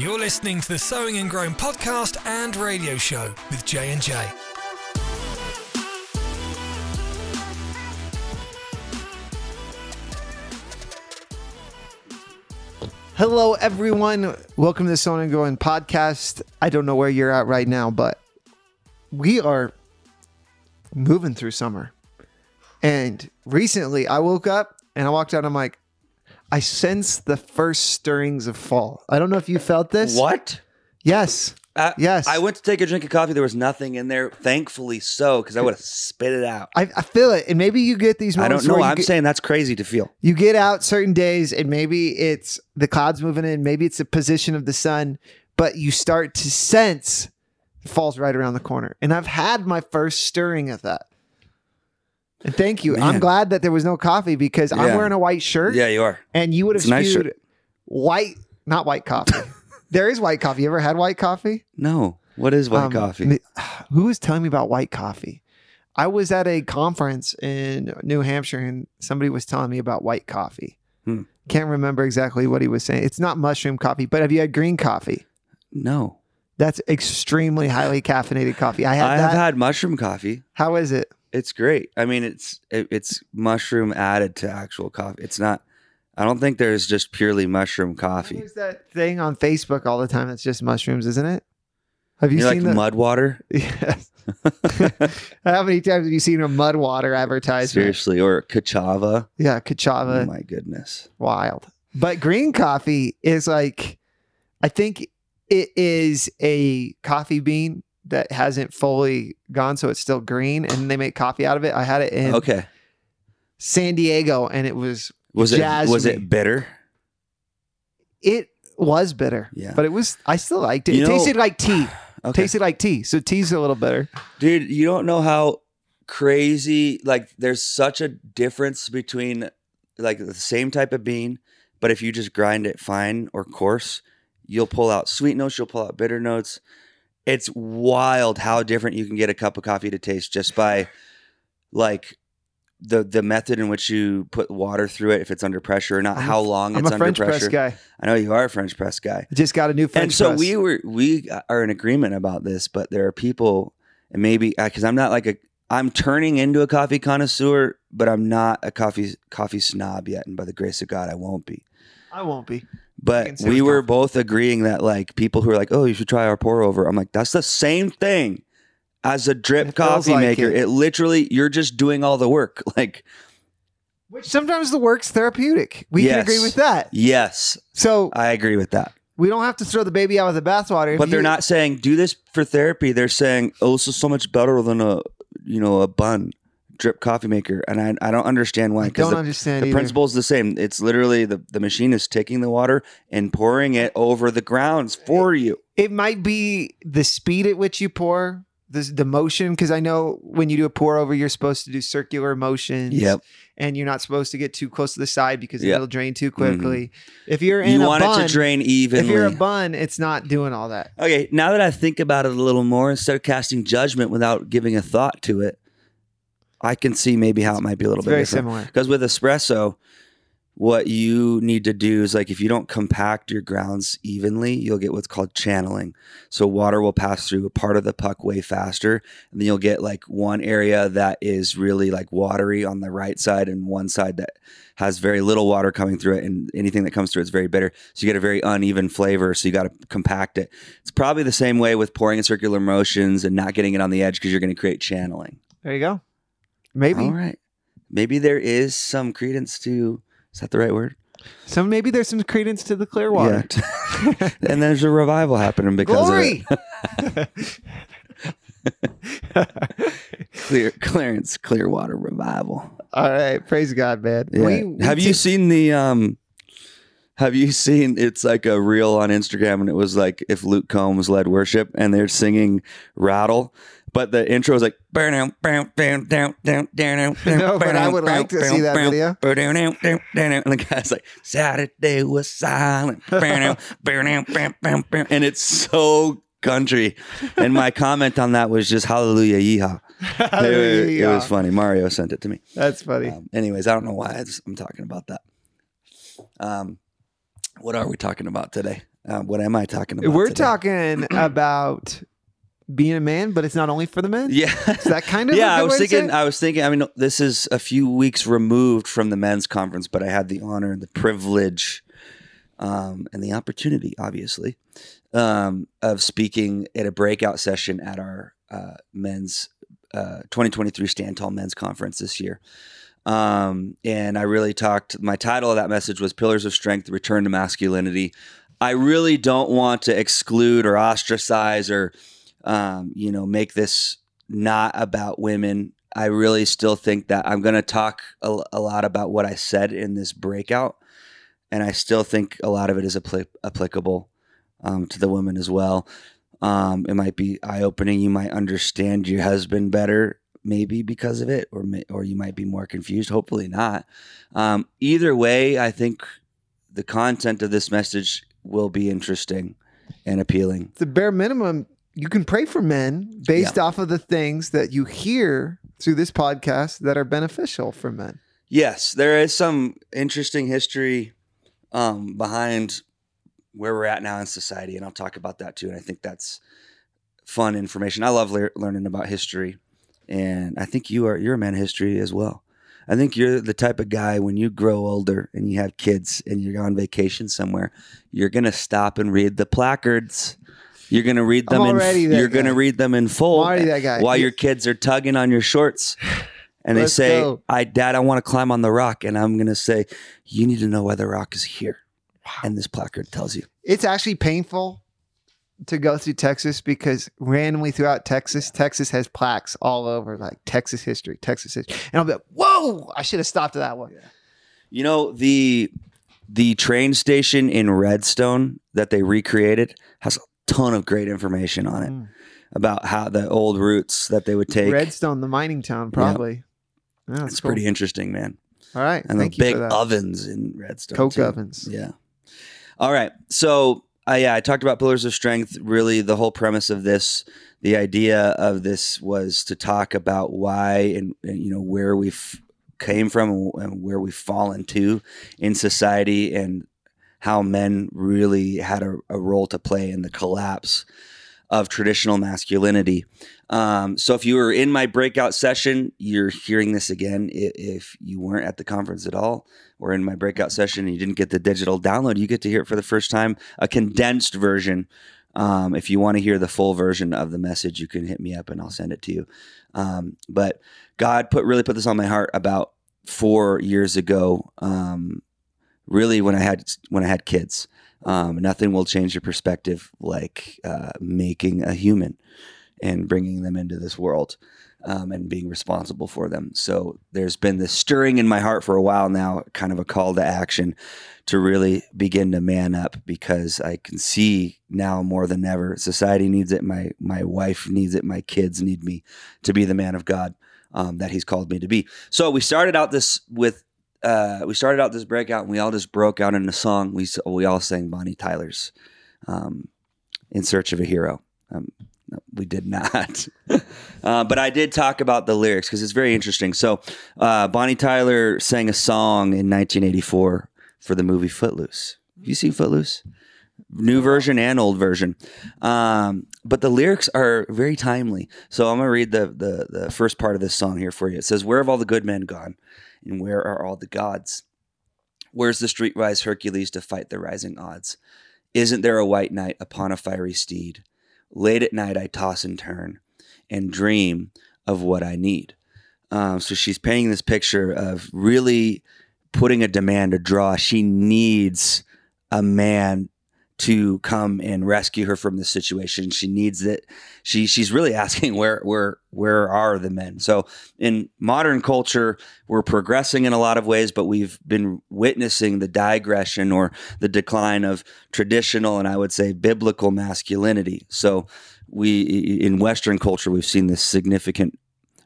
You're listening to the Sowing and Growing podcast and radio show with J and J. Hello, everyone. Welcome to the Sowing and Growing podcast. I don't know where you're at right now, but we are moving through summer. And recently I woke up and I walked out. I'm like, I sense the first stirrings of fall. I don't know if you felt this. What? Yes. Uh, Yes. I went to take a drink of coffee. There was nothing in there. Thankfully so, because I would have spit it out. I, I feel it. And maybe you get these I don't know. I'm get, saying that's crazy to feel. you get out certain days and maybe it's the clouds moving in, maybe it's the position of the sun, but you start to sense fall's right around the corner. And I've had my first stirring of that. Thank you. I'm glad that there was no coffee because I'm wearing a white shirt Yeah, you are. and you would have nice spewed shirt. white, not white coffee. there is white coffee. You ever had white coffee? No. What is white Um, coffee? Who was telling me about white coffee? I was at a conference in New Hampshire and somebody was telling me about white coffee. Hmm. Can't remember exactly what he was saying. It's not mushroom coffee, but have you had green coffee? no. That's extremely highly caffeinated coffee. I had I that. have had mushroom coffee. How is it? It's great. I mean, it's it, it's mushroom added to actual coffee. It's not. I don't think there's just purely mushroom coffee. There's that thing on Facebook all the time that's just mushrooms, isn't it? Have you You like seen the mud water? Yes. How many times have you seen a mud water advertisement? Seriously, or Ka'Chava? Yeah, Ka'Chava. Oh my goodness. wild. But green coffee is like, I think it is a coffee bean that hasn't fully gone, so it's still green, and they make coffee out of it. I had it in Okay. San Diego, and it was Was it was it bitter? it was bitter, Yeah. but it was I still liked it. You it know- tasted like tea. Okay. Tasted like tea, so tea's a little better. Dude, you don't know how crazy like there's such a difference between like the same type of bean, but if you just grind it fine or coarse, you'll pull out sweet notes, you'll pull out bitter notes. It's wild how different you can get a cup of coffee to taste just by like the the method in which you put water through it if it's under pressure or not I'm how long I'm it's a under French pressure. press guy. I know you are a French press guy just got a new French and so press. we were we are in agreement about this but there are people and maybe uh, because i'm not like a i'm turning into a coffee connoisseur but i'm not a coffee coffee snob yet and by the grace of god i won't be I won't be. But we were both agreeing that like people who are like oh you should try our pour over i'm like that's the same thing as a drip It feels coffee like maker it. it literally you're just doing all the work like Which sometimes the work's therapeutic. We can agree with that. yes So i agree with that we don't have to throw the baby out with the bathwater. If but they're you- not saying do this for therapy. They're saying, oh, this is so much better than a you know a bun drip coffee maker, and I, I don't understand why. I don't the, understand the either. principle is the same. It's literally the the machine is taking the water and pouring it over the grounds for you. It might be the speed at which you pour, the, the motion, because I know when you do a pour over, you're supposed to do circular motions. Yep. And you're not supposed to get too close to the side because Yep. it'll drain too mm-hmm. quickly. If you're in You a want bun, it to drain evenly. if you're a bun, it's not doing all that. Okay, now that I think about it a little more, instead of casting judgment without giving a thought to it, I can see maybe how it might be a little It's bit very different. similar. Because with espresso, what you need to do is like if you don't compact your grounds evenly, you'll get what's called channeling. So water will pass through a part of the puck way faster, and then you'll get like one area that is really like watery on the right side, and one side that has very little water coming through it, and anything that comes through it's very bitter. So you get a very uneven flavor. So you got to compact it. It's probably the same way with pouring in circular motions and not getting it on the edge because you're going to create channeling. There you go. Maybe. All right. Maybe there is some credence to. Is that the right word? So maybe there's some credence to the clear water. Yeah. and there's a revival happening because Glory. of it. Clear clearance, Clearwater revival. all right. Praise God, man. Yeah. We- we have you seen the um? Have you seen? It's like a reel on Instagram, and it was like if Luke Combs led worship, and they're singing "Rattle," but the intro is like "Burn burn down, down, down, down, down." No, but I would like to see that video. And the guy's like, Saturday was silent. and it's so country. And my comment on that was just hallelujah, yeehaw. It, was- it was funny. Mario sent it to me. That's funny. Um, anyways, I don't know why I'm talking about that. Um, what are we talking about today? Uh, what am I talking about? We're today? talking about being a man, but it's not only for the men. Yeah. Is that kind of yeah, I was thinking. I was thinking. I mean, this is a few weeks removed from the men's conference, but I had the honor and the privilege, um, and the opportunity, obviously, um, of speaking at a breakout session at our uh, men's uh, 2023 Stand Tall Men's Conference this year. Um, and I really talked. My title of that message was "Pillars of Strength: Return to Masculinity." I really don't want to exclude or ostracize or, um, you know, make this not about women. I really still think that I'm going to talk a, a lot about what I said in this breakout, and I still think a lot of it is appli- applicable um, to the women as well. Um, it might be eye opening. You might understand your husband better, maybe because of it, or or you might be more confused. Hopefully not. Um, either way, I think the content of this message will be interesting and appealing. the bare minimum you can pray for men based off of the things that you hear through this podcast that are beneficial for men. Yes, there is some interesting history um, behind where we're at now in society, and I'll talk about that too. And I think that's fun information. I love lear- learning about history, and I think you are you're a man of history as well. I think you're the type of guy when you grow older and you have kids and you're on vacation somewhere, you're gonna stop and read the placards. You're gonna read I'm them in. already that You're gonna read them in full. I'm already that guy. While Yeah. your kids are tugging on your shorts, and they Let's say, go. "I, Dad, I want to climb on the rock," and I'm gonna say, "You need to know why the rock is here," and this placard tells you. It's actually painful to go through Texas because randomly throughout Texas, Texas has plaques all over like Texas history, Texas history. And I'll be like, whoa, I should have stopped at that one. You know the the train station in Redstone that they recreated has ton of great information on it Mm. about how the old routes that they would take. Redstone, the mining town, probably. Yeah, that's it's cool. pretty interesting, man. All right. And Thank the you big for that. ovens in Redstone. Coke too. ovens. Yeah. All right. So, uh, yeah, I talked about pillars of strength. Really, the whole premise of this, the idea of this was to talk about why and, and you know where we've came from and, and where we've fallen to in society and how men really had a, a role to play in the collapse of traditional masculinity. Um, so if you were in my breakout session, you're hearing this again. If you weren't at the conference at all, or in my breakout session and you didn't get the digital download, you get to hear it for the first time, a condensed version. Um, if you want to hear the full version of the message, you can hit me up and I'll send it to you. Um, but God put really put this on my heart about four years ago. Um, really, when I had when I had kids, um, nothing will change your perspective like uh, making a human and bringing them into this world um, and being responsible for them. So there's been this stirring in my heart for a while now, kind of a call to action to really begin to man up because I can see now more than ever society needs it. My my wife needs it. My kids need me to be the man of God um, that He's called me to be. So we started out this with. Uh, we started out this breakout and we all just broke out in a song. We we all sang Bonnie Tyler's um, "In Search of a Hero." Um, no, we did not. uh, but I did talk about the lyrics because it's very interesting. So, uh, Bonnie Tyler sang a song in 1984 for the movie Footloose. Have you seen Footloose? New version and old version. Um, but the lyrics are very timely. So I'm going to read the, the, the first part of this song here for you. It says, Where have all the good men gone? And where are all the gods? Where's the streetwise Hercules to fight the rising odds? Isn't there a white knight upon a fiery steed? Late at night, I toss and turn and dream of what I need. Um, so she's painting this picture of really putting a demand, a draw. She needs a man to come and rescue her from this situation. She needs it. She she's really asking where where where are the men? So in modern culture, we're progressing in a lot of ways, but we've been witnessing the digression or the decline of traditional and I would say biblical masculinity. So we in Western culture, we've seen this significant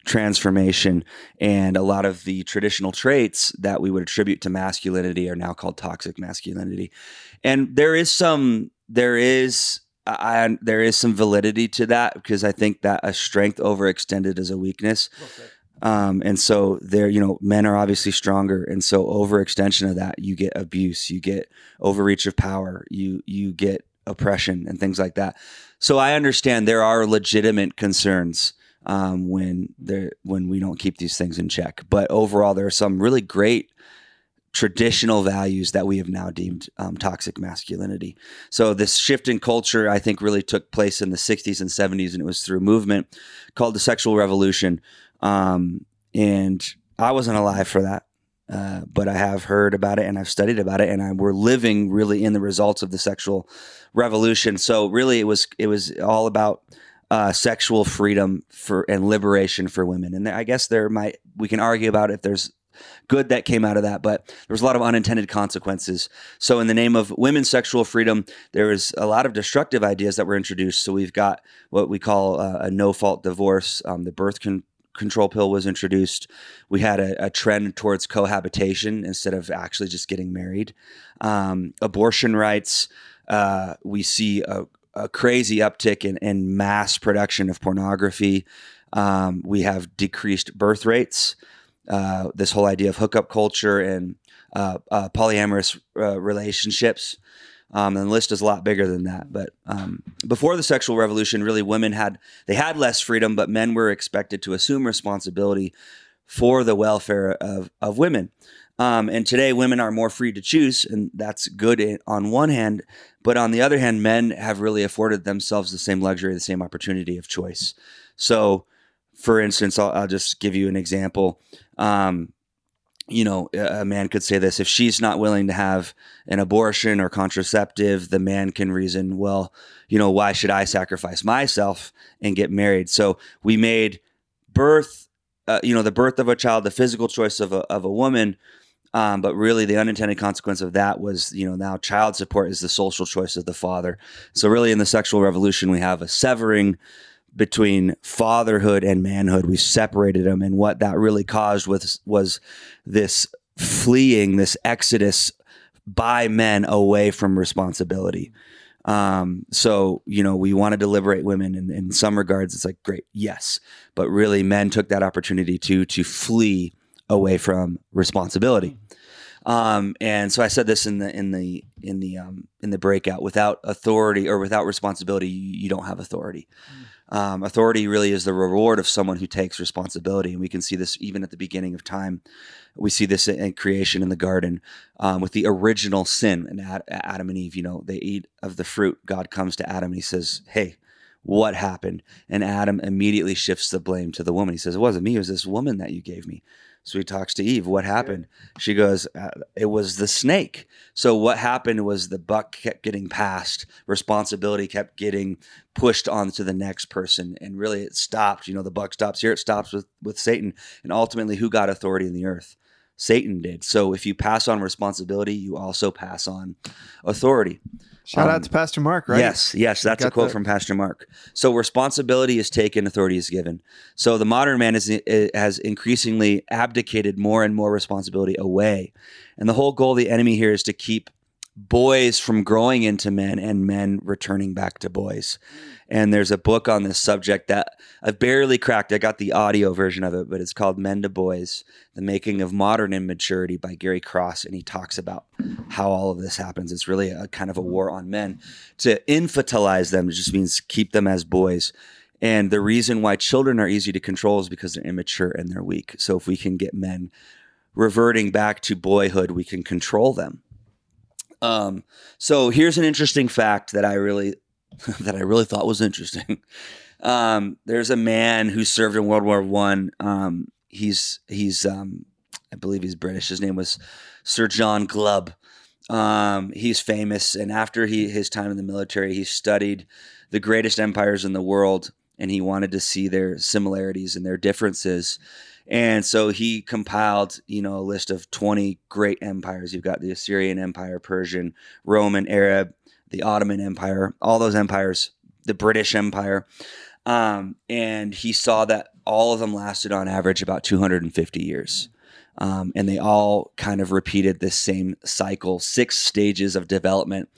transformation and a lot of the traditional traits that we would attribute to masculinity are now called toxic masculinity and there is some there is I, there is some validity to that because I think that a strength overextended is a weakness. Um, and so there, you know, men are obviously stronger, and so overextension of that, you get abuse, you get overreach of power, you you get oppression and things like that. So I understand there are legitimate concerns um, when there when we don't keep these things in check. But overall, there are some really great traditional values that we have now deemed um, toxic masculinity. So this shift in culture, I think, really took place in the '60s and '70s, and it was through a movement called the sexual revolution. Um, and I wasn't alive for that. Uh, but I have heard about it and I've studied about it, and I, we're living really in the results of the sexual revolution. So really, it was it was all about uh, sexual freedom for and liberation for women. And I guess there might we can argue about if there's good that came out of that, but there was a lot of unintended consequences. So, in the name of women's sexual freedom, there was a lot of destructive ideas that were introduced. So, we've got what we call uh, a no fault divorce, um, the birth con- control pill was introduced. We had a, a, trend towards cohabitation instead of actually just getting married. Um, abortion rights. Uh, we see a, a, crazy uptick in, in, mass production of pornography. Um, we have decreased birth rates. Uh, this whole idea of hookup culture and uh, uh polyamorous uh, relationships um, and the list is a lot bigger than that. But um, before the sexual revolution, really women had they had less freedom, but men were expected to assume responsibility for the welfare of of women. Um, and today, women are more free to choose, and that's good on one hand. But on the other hand, men have really afforded themselves the same luxury, the same opportunity of choice. So, for instance, I'll, I'll just give you an example. Um, you know, a man could say this if she's not willing to have an abortion or contraceptive, the man can reason, well, you know, why should I sacrifice myself and get married? So we made birth, uh, you know, the birth of a child, the physical choice of a, of a woman. Um, but really, the unintended consequence of that was, you know, now child support is the social choice of the father. So, really, in the sexual revolution, we have a severing between fatherhood and manhood. We separated them, and what that really caused was was this fleeing, this exodus by men away from responsibility. Um, so you know, we wanted to liberate women, and in some regards, it's like great, yes, but really, men took that opportunity to to flee away from responsibility. Um, and so I said this in the in the in the um, in the breakout. Without authority or without responsibility, you, you don't have authority. Mm. Um, authority really is the reward of someone who takes responsibility, and we can see this even at the beginning of time. We see this in creation in the garden um, with the original sin and Adam and Eve. You know, they eat of the fruit. God comes to Adam and he says, "Hey, what happened?" And Adam immediately shifts the blame to the woman. He says, "It wasn't me. It was this woman that you gave me." So he talks to Eve. What happened? She goes, uh, It was the snake. So what happened was the buck kept getting passed, responsibility kept getting pushed onto the next person. And really it stopped. You know, the buck stops here, it stops with, with Satan. And ultimately, who got authority in the earth? Satan did. So if you pass on responsibility, you also pass on authority. Shout um, out to Pastor Mark, right? Yes, yes, that's a quote the... from Pastor Mark. So responsibility is taken, authority is given. So the modern man is, has increasingly abdicated more and more responsibility away, and the whole goal of the enemy here is to keep boys from growing into men and men returning back to boys. And there's a book on this subject that I've barely cracked. I got the audio version of it, but it's called Men to Boys The Making of Modern Immaturity by Gary Cross. And he talks about how all of this happens. It's really a kind of a war on men. To infantilize them It just means keep them as boys. And the reason why children are easy to control is because they're immature and they're weak. So if we can get men reverting back to boyhood, we can control them um, so here's an interesting fact that I really that I really thought was interesting. Um, there's a man who served in World War One. Um, he's he's um, I believe he's British. His name was Sir John Glubb. Um, he's famous, and after he his time in the military, he studied the greatest empires in the world, and he wanted to see their similarities and their differences. And so he compiled, you know, a list of 20 great empires. You've got the Assyrian Empire, Persian, Roman, Arab, the Ottoman Empire, all those empires, the British Empire. Um, and he saw that all of them lasted on average about 250 years. Um, and they all kind of repeated this same cycle, six stages of development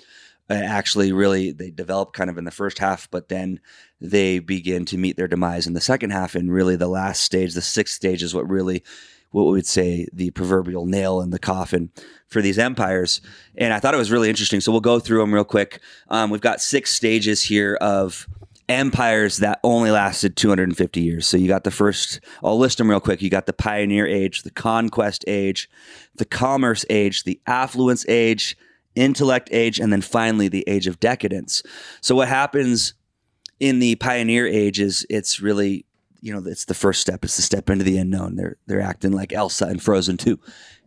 actually really they develop kind of in the first half, but then they begin to meet their demise in the second half. And really, the last stage, the sixth stage, is what really what we would say the proverbial nail in the coffin for these empires. And I thought it was really interesting. So we'll go through them real quick. Um, we've got six stages here of empires that only lasted 250 years. So you got the first, I'll list them real quick. You got the pioneer age, the conquest age, the commerce age, the affluence age, intellect age, and then finally the age of decadence. So what happens in the pioneer age is it's really, you know, it's the first step. It's the step into the unknown. They're they're acting like Elsa in Frozen 2.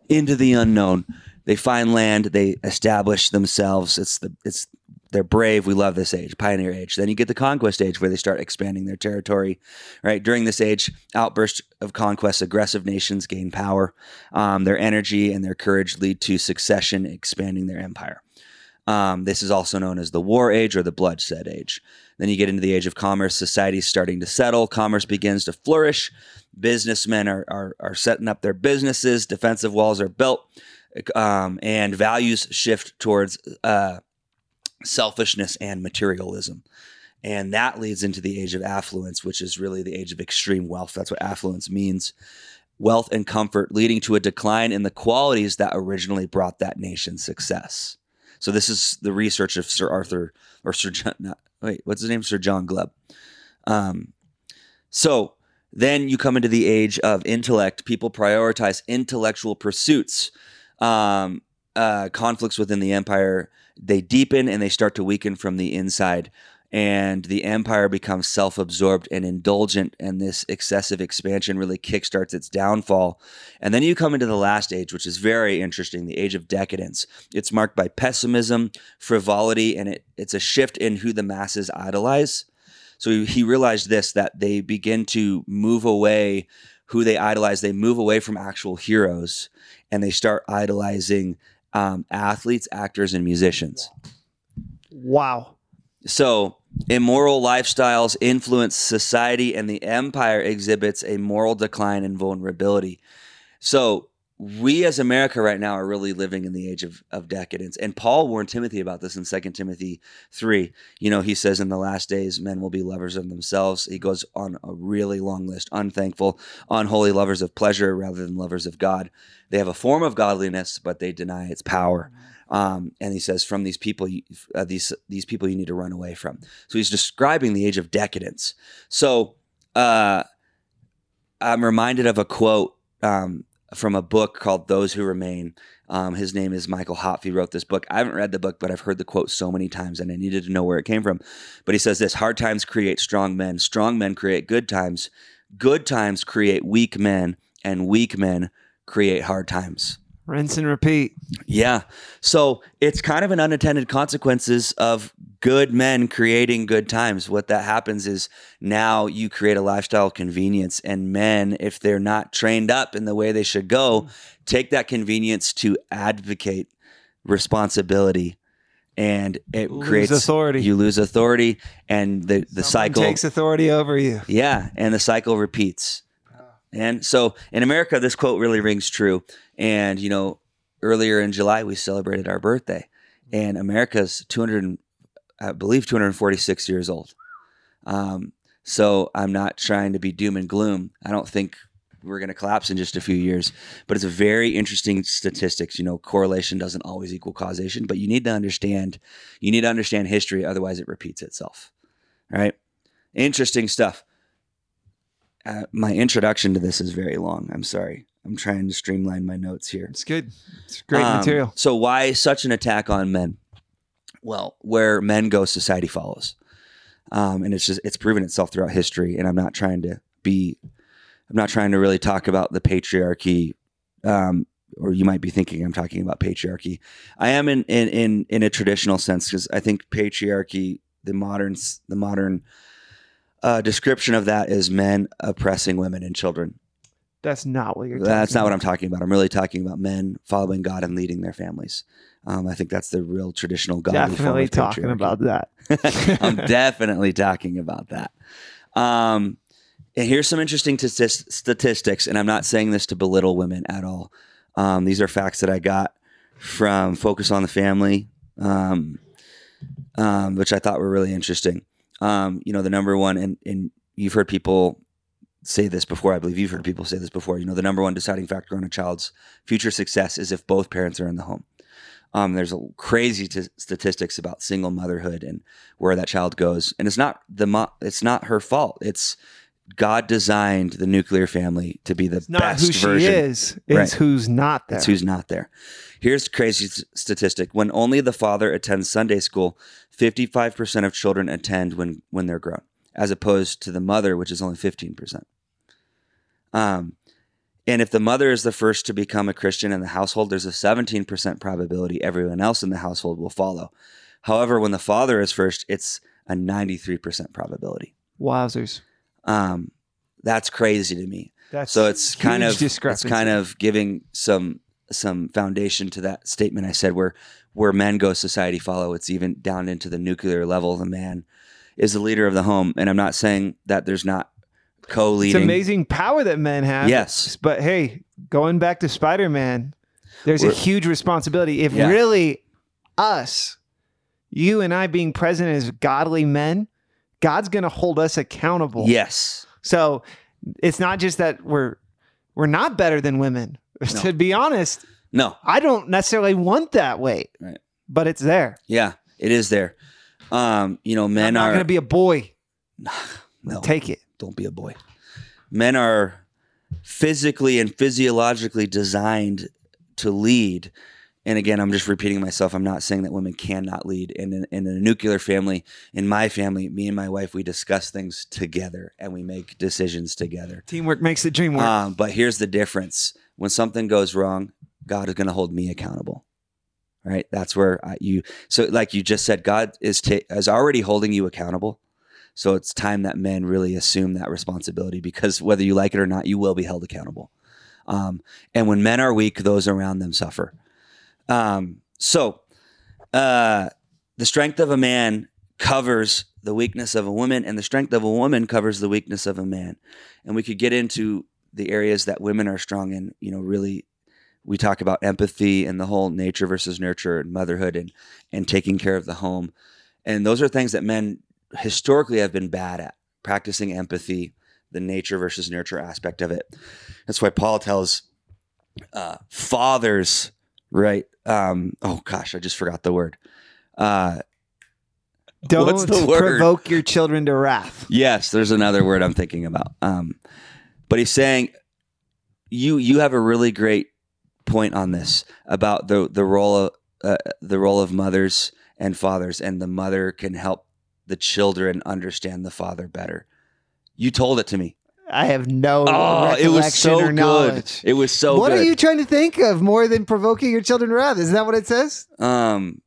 Into the unknown. They find land, they establish themselves. It's the it's they're brave. We love this age, pioneer age. Then you get the conquest age where they start expanding their territory. Right during this age, outburst of conquest, aggressive nations gain power. Um, their energy and their courage lead to succession, expanding their empire. Um, this is also known as the war age or the bloodshed age. Then you get into the age of commerce. Society's starting to settle. Commerce begins to flourish. Businessmen are, are, are setting up their businesses. Defensive walls are built. Um, and values shift towards uh, selfishness and materialism. And that leads into the age of affluence, which is really the age of extreme wealth. That's what affluence means wealth and comfort, leading to a decline in the qualities that originally brought that nation success. So, this is the research of Sir Arthur, or Sir John, not, wait, what's his name? Sir John Glubb. Um, so, then you come into the age of intellect. People prioritize intellectual pursuits. Um, uh, conflicts within the empire they deepen and they start to weaken from the inside and the empire becomes self-absorbed and indulgent and this excessive expansion really kickstarts its downfall. And then you come into the last age which is very interesting the age of decadence. It's marked by pessimism frivolity and it, it's a shift in who the masses idolize. So he realized this that they begin to move away who they idolize they move away from actual heroes and they start idolizing um, athletes, actors, and musicians. Wow. So, immoral lifestyles influence society, and the empire exhibits a moral decline and vulnerability. So, we as America right now are really living in the age of, of decadence. And Paul warned Timothy about this in 2 Timothy 3. You know, he says, In the last days, men will be lovers of themselves. He goes on a really long list unthankful, unholy lovers of pleasure rather than lovers of God. They have a form of godliness, but they deny its power. Um, and he says, from these people, uh, these these people, you need to run away from. So he's describing the age of decadence. So uh, I'm reminded of a quote um, from a book called Those Who Remain. Um, his name is Michael Hopf. He wrote this book. I haven't read the book, but I've heard the quote so many times, and I needed to know where it came from. But he says this: "Hard times create strong men. Strong men create good times. Good times create weak men, and weak men." create hard times. Rinse and repeat. Yeah. So it's kind of an unintended consequences of good men creating good times. What that happens is now you create a lifestyle convenience, and men, if they're not trained up in the way they should go, mm-hmm. take that convenience to advocate responsibility. And it Lose creates authority. You lose authority, and the the Someone cycle takes authority over you. yeah, and the cycle repeats. Ah. And so in America, this quote really rings true. And, you know, earlier in July, we celebrated our birthday, mm-hmm. and America's 200, I believe, 246 years old. Um, so I'm not trying to be doom and gloom. I don't think we're going to collapse in just a few years, but it's a very interesting statistics. You know, correlation doesn't always equal causation, but you need to understand, you need to understand history. Otherwise it repeats itself. Right. Interesting stuff uh, my introduction to this is very long. I'm sorry. I'm trying to streamline my notes here. It's good. It's great Um, material. So, why such an attack on men? Well, where men go, society follows, um, and it's just it's proven itself throughout history. And I'm not trying to be, I'm not trying to really talk about the patriarchy, um, or you might be thinking I'm talking about patriarchy. I am in in in, in a traditional sense because I think patriarchy, the modern the modern uh, description of that is men oppressing women and children. That's not what you're. That's not what. I'm talking about. I'm really talking about men following God and leading their families. Um, I think that's the real traditional form Definitely talking patriarchy. about that. I'm definitely talking about that. Um, and here's some interesting tis- statistics, and I'm not saying this to belittle women at all. Um, these are facts that I got from Focus on the Family. Um, um, which I thought were really interesting. Um, you know, the number one, and, and you've heard people say this before. I believe you've heard people say this before. You know, the number one deciding factor on a child's future success is if both parents are in the home. Um, there's a crazy t- statistics about single motherhood and where that child goes, and it's not the mo- it's not her fault. It's God designed the nuclear family to be the Not best who she version. is, it's Right. who's not there. It's who's not there. Here's a crazy s- statistic: when only the father attends Sunday school, 55 percent of children attend when when they're grown, as opposed to the mother, which is only 15 percent. Um, and if the mother is the first to become a Christian in the household, there's a 17 percent probability everyone else in the household will follow. However, when the father is first, it's a 93 percent probability. Wowzers. Um, that's crazy to me. That's So it's kind of it's kind of giving some some foundation to that statement I said where where men go society follow it's even down into the nuclear level the man is the leader of the home and I'm not saying that there's not co-leading It's amazing power that men have. Yes. But hey, going back to Spider Man, there's a We're- huge responsibility. If Yeah. really us, you and I being present as godly men, God's going to hold us accountable. yes So it's not just that we're we're not better than women. No. to be honest, no I don't necessarily want that weight. Right. But it's there. yeah it is there um you know I'm men not are going to be a boy. no Take it. don't be a boy. Men are physically and physiologically designed to lead. And again, I'm just repeating myself. I'm not saying that women cannot lead. And in, in a nuclear family, in my family, me and my wife, we discuss things together and we make decisions together. Teamwork makes the dream work. Um, but here's the difference: when something goes wrong, God is going to hold me accountable. Right? That's where you. So, like you just said, God is ta- is already holding you accountable. So it's time that men really assume that responsibility because whether you like it or not, you will be held accountable. Um, and when men are weak, those around them suffer. Um, so uh, the strength of a man covers the weakness of a woman, and the strength of a woman covers the weakness of a man. And we could get into the areas that women are strong in. You know, really, we talk about empathy and the whole nature versus nurture and motherhood and and taking care of the home. And those are things that men historically have been bad at practicing empathy, the nature versus nurture aspect of it. That's why Paul tells uh, fathers, right? Um, oh gosh, I just forgot the word. Uh, Don't what's the word? provoke your children to wrath. Yes, there's another word I'm thinking about. Um, but he's saying you you have a really great point on this about the the role of uh, the role of mothers and fathers, and the mother can help the children understand the father better. You told it to me. I have no Oh, it was so or good. knowledge. It was so what good. are you trying to think of more than provoking your children wrath? Isn't that what it says? Um,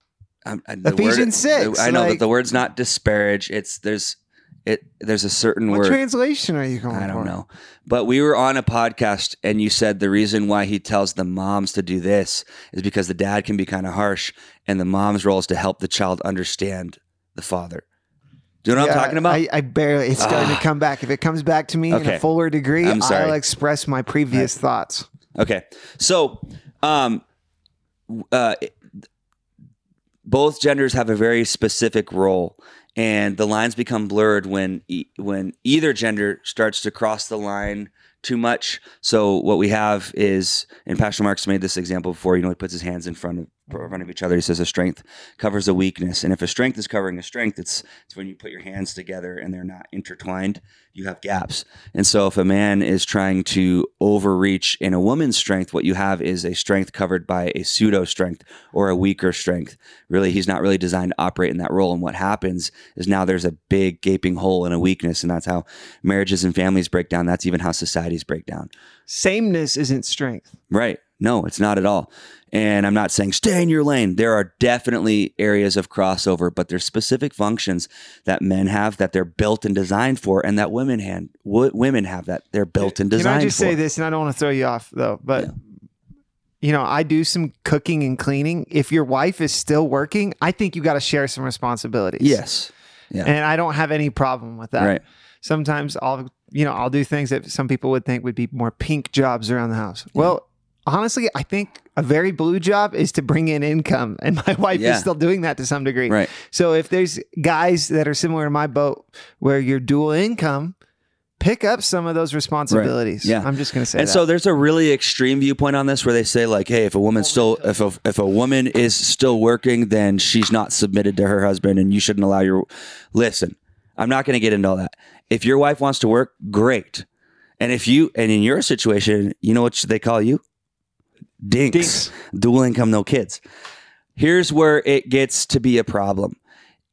I, the Ephesians 6, I know like- that the word's not disparage. It's there's it. There's a certain What word. translation are you going I don't for? know. But we were on a podcast and you said the reason why he tells the moms to do this is because the dad can be kind of harsh and the mom's role is to help the child understand the father. Do you know what Yeah, I'm talking about? I, I barely. It's starting Ah. to come back. If it comes back to me in Okay. a fuller degree, I'm sorry. I'll express my previous thoughts. Okay. So, um, uh, both genders have a very specific role, and the lines become blurred when e- when either gender starts to cross the line too much. So what we have is, and Pastor Mark's made this example before. You know, he puts his hands in front of in front of each other. He says a strength covers a weakness, and if a strength is covering a strength, it's it's when you put your hands together and they're not intertwined. You have gaps, and so if a man is trying to overreach in a woman's strength, what you have is a strength covered by a pseudo strength or a weaker strength. Really, he's not really designed to operate in that role. And what happens is now there's a big gaping hole and a weakness, and that's how marriages and families break down. That's even how societies break down. Sameness isn't strength. Right. No, it's not at all. And I'm not saying stay in your lane. There are definitely areas of crossover, but there's specific functions that men have that they're built and designed for, and that women hand women have that they're built and designed for. Can I just for. say this, and I don't want to throw you off though, but Yeah. you know, I do some cooking and cleaning. If your wife is still working, I think you got to share some responsibilities. Yes. Yeah. and I don't have any problem with that. Right. Sometimes I'll, you know, I'll do things that some people would think would be more pink jobs around the house. Well, honestly, I think a very blue job is to bring in income, and my wife Yeah. is still doing that to some degree. Right. So if there's guys that are similar to my boat where you're dual income, pick up some of those responsibilities. Yeah. I'm just gonna say and that. so there's a really extreme viewpoint on this where they say like hey if a woman's oh, still if a, if a woman is still working then she's not submitted to her husband and you shouldn't allow your listen i'm not going to get into all that if your wife wants to work great and if you and in your situation you know what they call you dinks, Dinks. dual income no kids here's where it gets to be a problem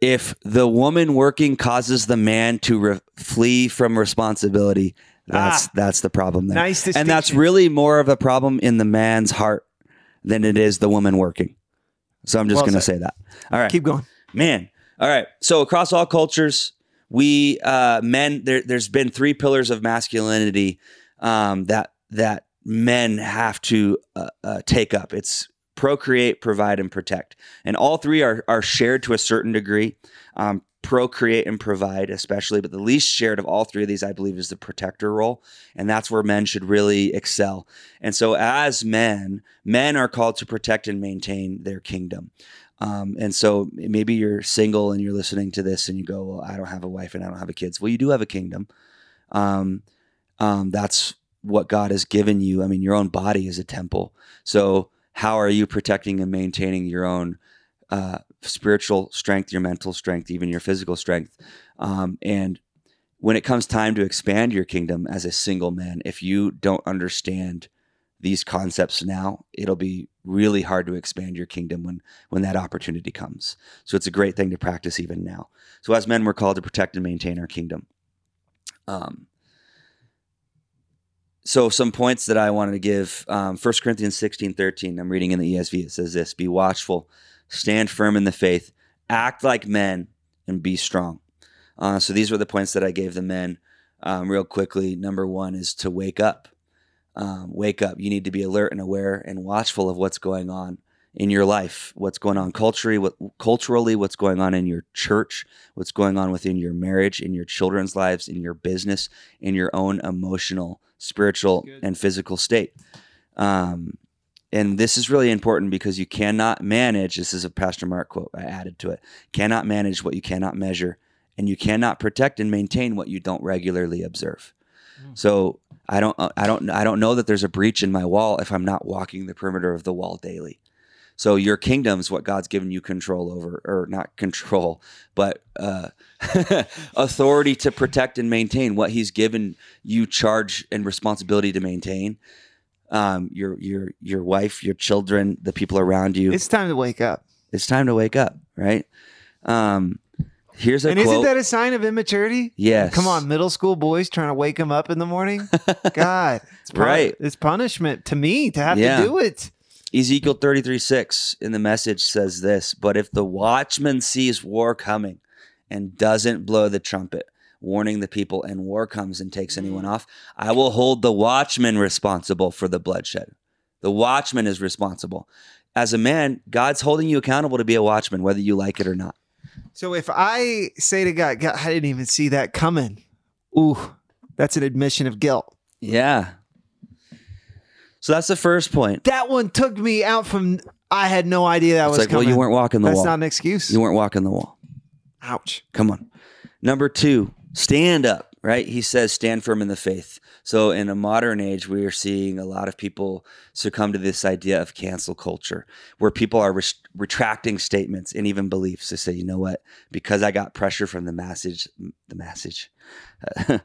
if the woman working causes the man to re- flee from responsibility that's Ah. that's the problem there Nice and that's really more of a problem in the man's heart than it is the woman working. So I'm just Well going to say that. All right, keep going. man. All right. So across all cultures, we uh, men there, there's been three pillars of masculinity um, that that men have to uh, uh, take up. It's procreate, provide, and protect, and all three are are shared to a certain degree. Um, procreate and provide, especially, but the least shared of all three of these, I believe, is the protector role, and that's where men should really excel. And so, as men, men are called to protect and maintain their kingdom. Um, and so maybe you're single and you're listening to this and you go, well, I don't have a wife and I don't have a kids. Well, you do have a kingdom. Um, um, that's what God has given you. I mean, your own body is a temple. So how are you protecting and maintaining your own uh, spiritual strength, your mental strength, even your physical strength? Um, and when it comes time to expand your kingdom as a single man, if you don't understand these concepts now, it'll be really hard to expand your kingdom when when that opportunity comes. So it's a great thing to practice even now. So as men, we're called to protect and maintain our kingdom. Um, so some points that I wanted to give, um, 1 Corinthians 16, 13, I'm reading in the ESV. It says this, be watchful, stand firm in the faith, act like men and be strong. Uh, so these were the points that I gave the men um, real quickly. Number one is to wake up. Um, wake up. You need to be alert and aware and watchful of what's going on in your life, what's going on culturally, what, culturally, what's going on in your church, what's going on within your marriage, in your children's lives, in your business, in your own emotional, spiritual, and physical state. Um, and this is really important because you cannot manage. This is a Pastor Mark quote I added to it. Cannot manage what you cannot measure, and you cannot protect and maintain what you don't regularly observe. So I don't, I don't, I don't know that there's a breach in my wall if I'm not walking the perimeter of the wall daily. So your kingdom is what God's given you control over, or not control, but uh, authority to protect and maintain what He's given you charge and responsibility to maintain. Um, your your your wife, your children, the people around you. It's, time to wake up. It's time to wake up, right? Um, here's a and quote. isn't that a sign of immaturity? yes. Come on, middle school boys trying to wake them up in the morning. God, it's pun- Right. It's punishment to me to have Yeah. to do it. Ezekiel 33 6 in the message says this But if the watchman sees war coming and doesn't blow the trumpet, warning the people, and war comes and takes mm. anyone off, I will hold the watchman responsible for the bloodshed. The watchman is responsible. As a man, God's holding you accountable to be a watchman, whether you like it or not. So if I say to God, God, I didn't even see that coming. Ooh, that's an admission of guilt. Yeah. So that's the first point. That one took me out from. I had no idea that It's was like, coming. well, you weren't walking the That's wall. not an excuse. you weren't walking the wall. Ouch. Come on. Number two, stand up, right? He says, stand firm in the faith. So, in a modern age, we are seeing a lot of people succumb to this idea of cancel culture, where people are res- retracting statements and even beliefs to say, you know what, because I got pressure from the message, the message, the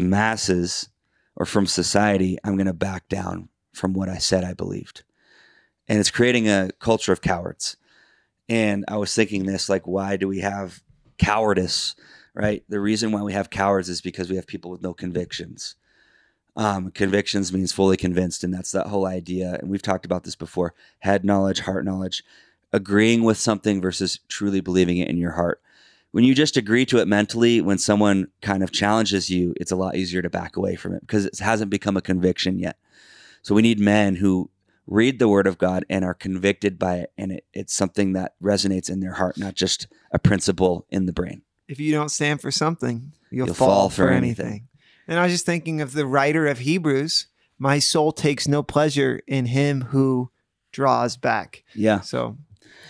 masses, or from society, I'm going to back down from what I said I believed. And it's creating a culture of cowards. And I was thinking this like, why do we have cowardice, right? The reason why we have cowards is because we have people with no convictions. Um, convictions means fully convinced, and that's that whole idea. And we've talked about this before head knowledge, heart knowledge, agreeing with something versus truly believing it in your heart. When you just agree to it mentally, when someone kind of challenges you, it's a lot easier to back away from it because it hasn't become a conviction yet. So we need men who read the word of God and are convicted by it, and it, it's something that resonates in their heart, not just a principle in the brain. If you don't stand for something, you'll, You'll fall, fall for, for anything. anything. And I was just thinking of the writer of Hebrews, my soul takes no pleasure in him who draws back. Yeah. So,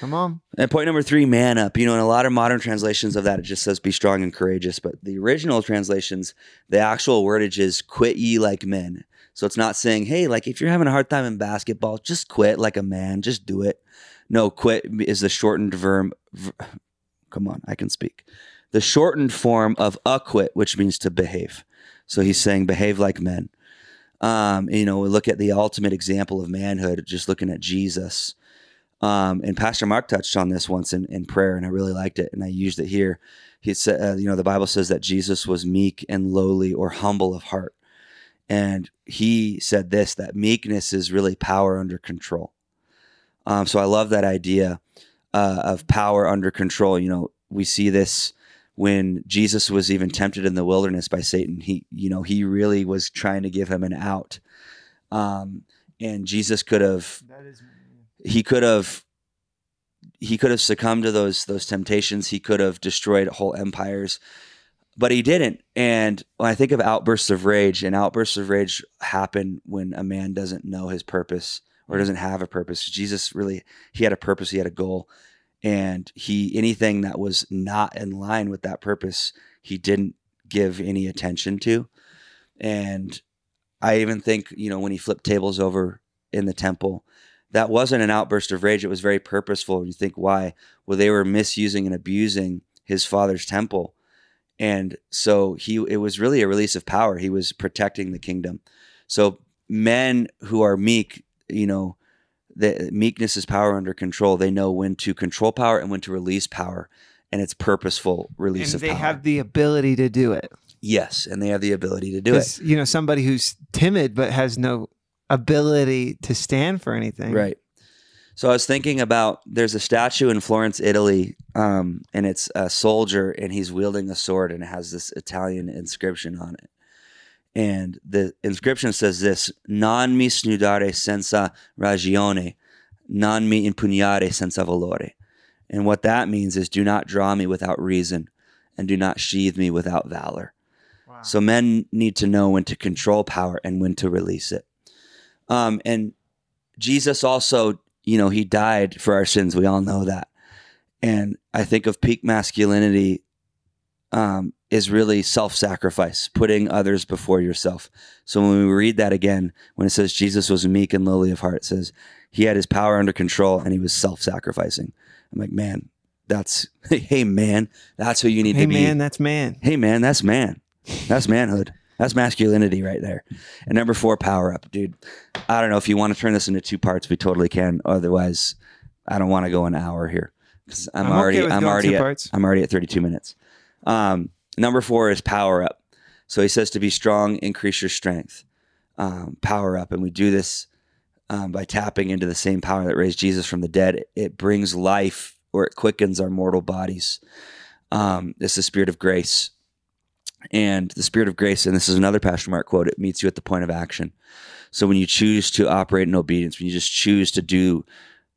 come on. And point number three, man up. You know, in a lot of modern translations of that, it just says be strong and courageous. But the original translations, the actual wordage is quit ye like men. So it's not saying, hey, like if you're having a hard time in basketball, just quit like a man, just do it. No, quit is the shortened verb. v- Come on, I can speak. The shortened form of acquit, which means to behave. So he's saying behave like men. Um, you know, we look at the ultimate example of manhood, just looking at Jesus. Um, and Pastor Mark touched on this once in, in prayer, and I really liked it, and I used it here. He said, uh, you know, the Bible says that Jesus was meek and lowly or humble of heart. And he said this that meekness is really power under control. Um, so I love that idea uh, of power under control. You know, we see this when Jesus was even tempted in the wilderness by Satan. He, you know, he really was trying to give him an out. Um, and Jesus could have is he could have he could have succumbed to those those temptations he could have destroyed whole empires but he didn't and when i think of outbursts of rage and outbursts of rage happen when a man doesn't know his purpose or doesn't have a purpose jesus really he had a purpose he had a goal and he anything that was not in line with that purpose he didn't give any attention to and i even think you know when he flipped tables over in the temple that wasn't an outburst of rage. It was very purposeful. And you think, why? Well, they were misusing and abusing his father's temple. And so he it was really a release of power. He was protecting the kingdom. So men who are meek, you know, the meekness is power under control. They know when to control power and when to release power. And it's purposeful release and of they power. have the ability to do it. yes, and they have the ability to do it. You know, somebody who's timid but has no ability to stand for anything. Right. So I was thinking about there's a statue in Florence, Italy, um, and it's a soldier and he's wielding a sword and it has this Italian inscription on it. And the inscription says this Non mi snudare senza ragione, non mi impugnare senza valore. And what that means is do not draw me without reason and do not sheathe me without valor. Wow. So men need to know when to control power and when to release it. Um, and Jesus also, you know, he died for our sins. We all know that. And I think of peak masculinity um, is really self sacrifice, putting others before yourself. So when we read that again, when it says Jesus was meek and lowly of heart, it says he had his power under control and he was self sacrificing. I'm like, man, that's, hey, man, that's who you need hey to be Hey, man, that's man. hey man that's man that's manhood that's masculinity right there. And number four power up dude. I don't know if you want to turn this into two parts we totally can. Otherwise i don't want to go an hour here because i'm, I'm already okay i'm already at, i'm already at 32 minutes. Um, number four is power up. So he says to be strong increase your strength. Um, power up and we do this um, by tapping into the same power that raised jesus from the dead. It brings life or it quickens our mortal bodies. Um, it's the spirit of grace and the spirit of grace and this is another pastor mark quote it meets you at the point of action. So when you choose to operate in obedience when you just choose to do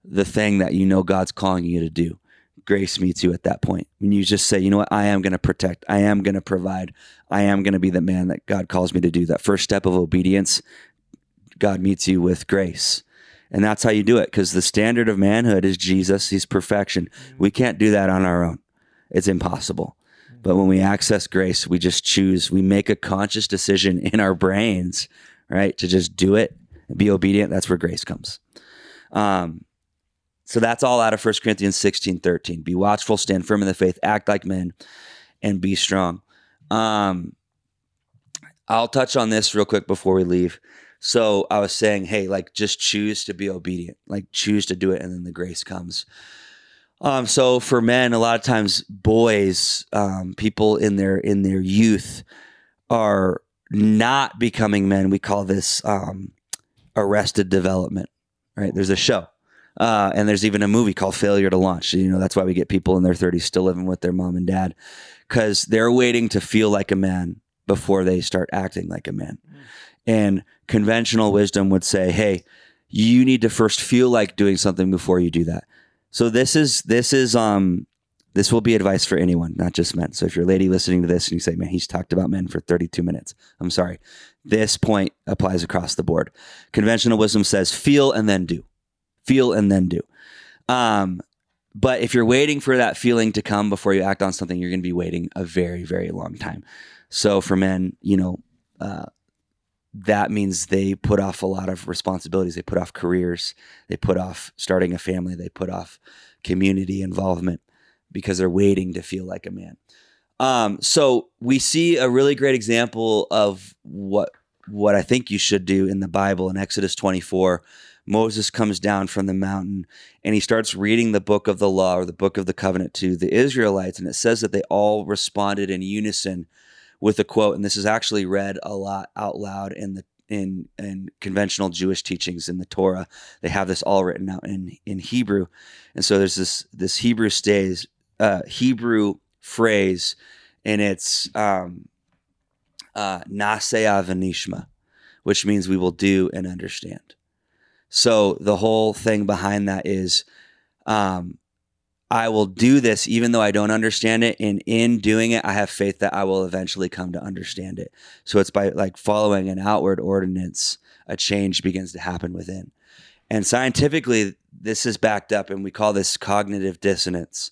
the thing that you know god's calling you to do grace meets you at that point. When you just say you know what? I am going to protect. I am going to provide. I am going to be the man that god calls me to do. That first step of obedience god meets you with grace. And that's how you do it because the standard of manhood is jesus. He's perfection. Mm-hmm. We can't do that on our own. It's impossible but when we access grace, we just choose, we make a conscious decision in our brains, right, to just do it be obedient. That's where grace comes. Um, so that's all out of 1 Corinthians 16 13. Be watchful, stand firm in the faith, act like men, and be strong. Um, I'll touch on this real quick before we leave. So I was saying, hey, like just choose to be obedient, like choose to do it, and then the grace comes. Um, so for men, a lot of times boys, um, people in their in their youth are not becoming men. We call this um, arrested development. Right? There's a show, uh, and there's even a movie called Failure to Launch. You know, that's why we get people in their 30s still living with their mom and dad because they're waiting to feel like a man before they start acting like a man. And conventional wisdom would say, "Hey, you need to first feel like doing something before you do that." So this is this is um This will be advice for anyone, not just men. So if you're a lady listening to this and you say, man, he's talked about men for 32 minutes, I'm sorry. This point applies across the board. Conventional wisdom says feel and then do. Feel and then do. Um, but if you're waiting for that feeling to come before you act on something, you're going to be waiting a very, very long time. So for men, you know, uh, that means they put off a lot of responsibilities. They put off careers. They put off starting a family. They put off community involvement because they're waiting to feel like a man. Um, so we see a really great example of what what I think you should do in the Bible in Exodus 24. Moses comes down from the mountain and he starts reading the book of the law or the book of the covenant to the Israelites, and it says that they all responded in unison with a quote, and this is actually read a lot out loud in the in in conventional Jewish teachings in the Torah. They have this all written out in in Hebrew, and so there's this this Hebrew stays uh, Hebrew phrase, and it's um, uh, which means we will do and understand. So the whole thing behind that is um, I will do this even though I don't understand it. And in doing it, I have faith that I will eventually come to understand it. So it's by like following an outward ordinance, a change begins to happen within. And scientifically, this is backed up, and we call this cognitive dissonance.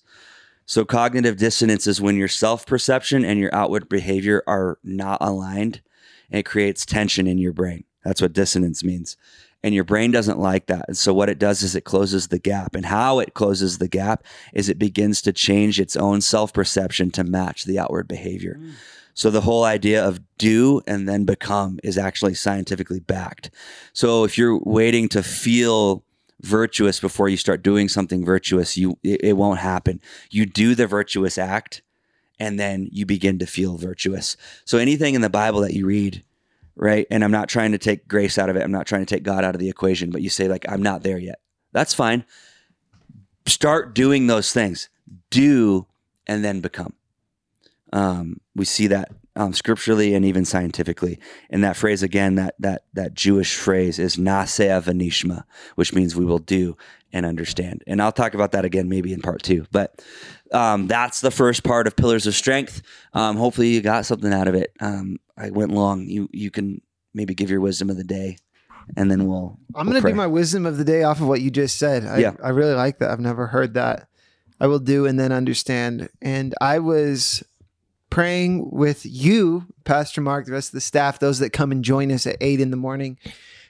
So, cognitive dissonance is when your self perception and your outward behavior are not aligned, and it creates tension in your brain. That's what dissonance means and your brain doesn't like that. And so what it does is it closes the gap. And how it closes the gap is it begins to change its own self-perception to match the outward behavior. Mm. So the whole idea of do and then become is actually scientifically backed. So if you're waiting to feel virtuous before you start doing something virtuous, you it, it won't happen. You do the virtuous act and then you begin to feel virtuous. So anything in the Bible that you read right? And I'm not trying to take grace out of it. I'm not trying to take God out of the equation, but you say, like, I'm not there yet. That's fine. Start doing those things. Do and then become. Um, we see that um, scripturally and even scientifically. And that phrase again, that that that Jewish phrase is na'aseh v'nishma, which means we will do and understand. And I'll talk about that again maybe in part two. But um, that's the first part of Pillars of Strength. Um, hopefully you got something out of it. Um, I went long. You you can maybe give your wisdom of the day, and then we'll. I'm we'll going to do my wisdom of the day off of what you just said. I, Yeah. I really like that. I've never heard that. I will do and then understand. And I was praying with you, Pastor Mark, the rest of the staff, those that come and join us at eight in the morning.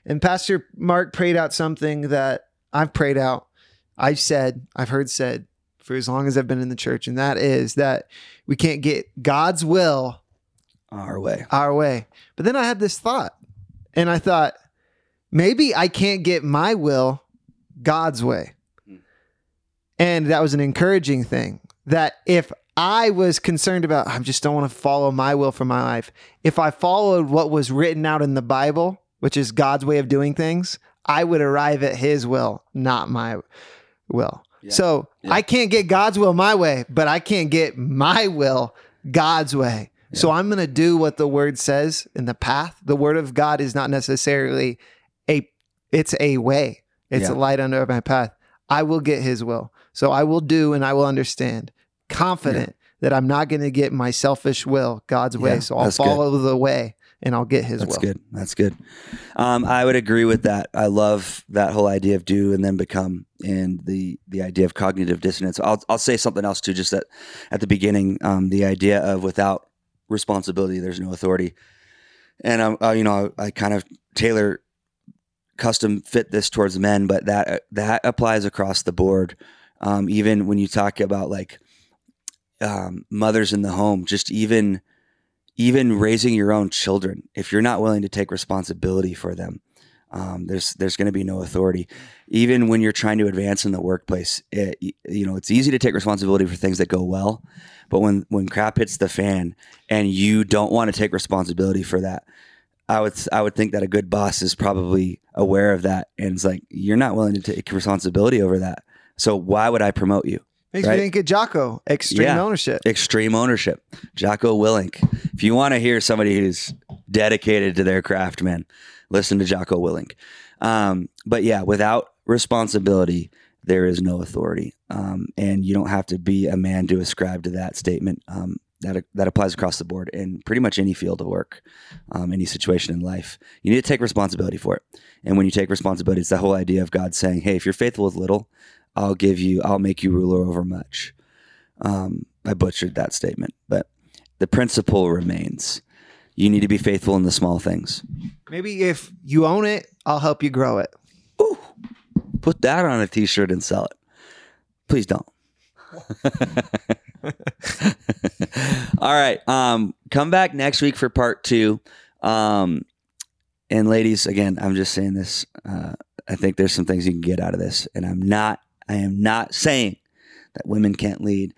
And Pastor Mark prayed out something that I've prayed out. I've said, I've heard said for as long as I've been in the church, and that is that we can't get God's will our way. our way. But then I had this thought, and I thought, maybe I can't get my will God's way. And that was an encouraging thing that if I was concerned about, I just don't want to follow my will for my life. If I followed what was written out in the Bible, which is God's way of doing things, I would arrive at his will, not my will. Yeah. So Yeah. I can't get God's will my way, but I can't get my will God's way. So I'm going to do what the word says in the path. The word of God is not necessarily a it's a way. It's Yeah. a light under my path. I will get his will. So I will do and I will understand. Confident that I'm not going to get my selfish will God's way. Yeah, so I'll that's good. follow the way and I'll get his That's will. good. That's good. Um, I would agree with that. I love that whole idea of do and then become, and the the idea of cognitive dissonance. I'll I'll say something else too. Just that at the beginning, um, the idea of without responsibility, there's no authority. And um, uh, you know, I kind of tailor custom fit this towards men, but that that applies across the board. Um, even when you talk about like um, mothers in the home, just even even raising your own children, if you're not willing to take responsibility for them, um, there's there's going to be no authority. Even when you're trying to advance in the workplace, it, you know it's easy to take responsibility for things that go well, but when when crap hits the fan and you don't want to take responsibility for that, I would I would think that a good boss is probably aware of that and it's like you're not willing to take responsibility over that. So why would I promote you? Makes Right. me think of Jocko, extreme Yeah. ownership. Extreme ownership. Jocko Willink. If you want to hear somebody who's dedicated to their craft, man, listen to Jocko Willink. Um, but yeah, without responsibility, there is no authority. Um, and you don't have to be a man to ascribe to that statement. Um, that, that applies across the board in pretty much any field of work, um, any situation in life. You need to take responsibility for it. And when you take responsibility, it's the whole idea of God saying, Hey, if you're faithful with little, I'll give you, I'll make you ruler over much. Um, I butchered that statement, but the principle remains. You need to be faithful in the small things. Maybe if you own it, I'll help you grow it. Ooh, put that on a t-shirt and sell it. Please don't. All right. Um, come back next week for part two. Um, and ladies, again, I'm just saying this. Uh, I think there's some things you can get out of this, and I'm not. I am not saying that women can't lead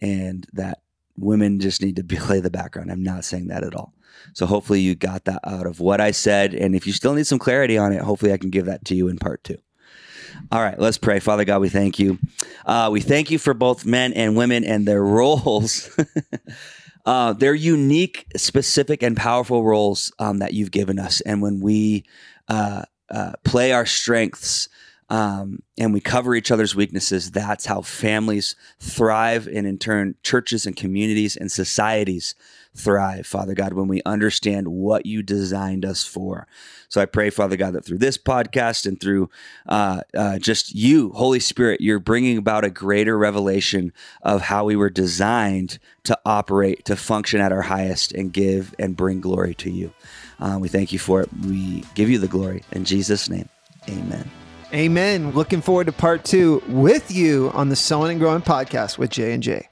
and that women just need to play the background. I'm not saying that at all. So hopefully you got that out of what I said, and if you still need some clarity on it, hopefully I can give that to you in part two. All right, let's pray. Father God, we thank you. Uh, we thank you for both men and women and their roles. uh, their unique, specific, and powerful roles um, that you've given us. And when we uh, uh, play our strengths um, and we cover each other's weaknesses, that's how families thrive. And in turn, churches and communities and societies thrive, Father God, when we understand what you designed us for. So I pray, Father God, that through this podcast and through uh, uh, just you, Holy Spirit, you're bringing about a greater revelation of how we were designed to operate, to function at our highest, and give and bring glory to you. Uh, we thank you for it. We give you the glory. In Jesus' name, amen. Amen. Looking forward to part two with you on the Sowing and Growing podcast with J and J.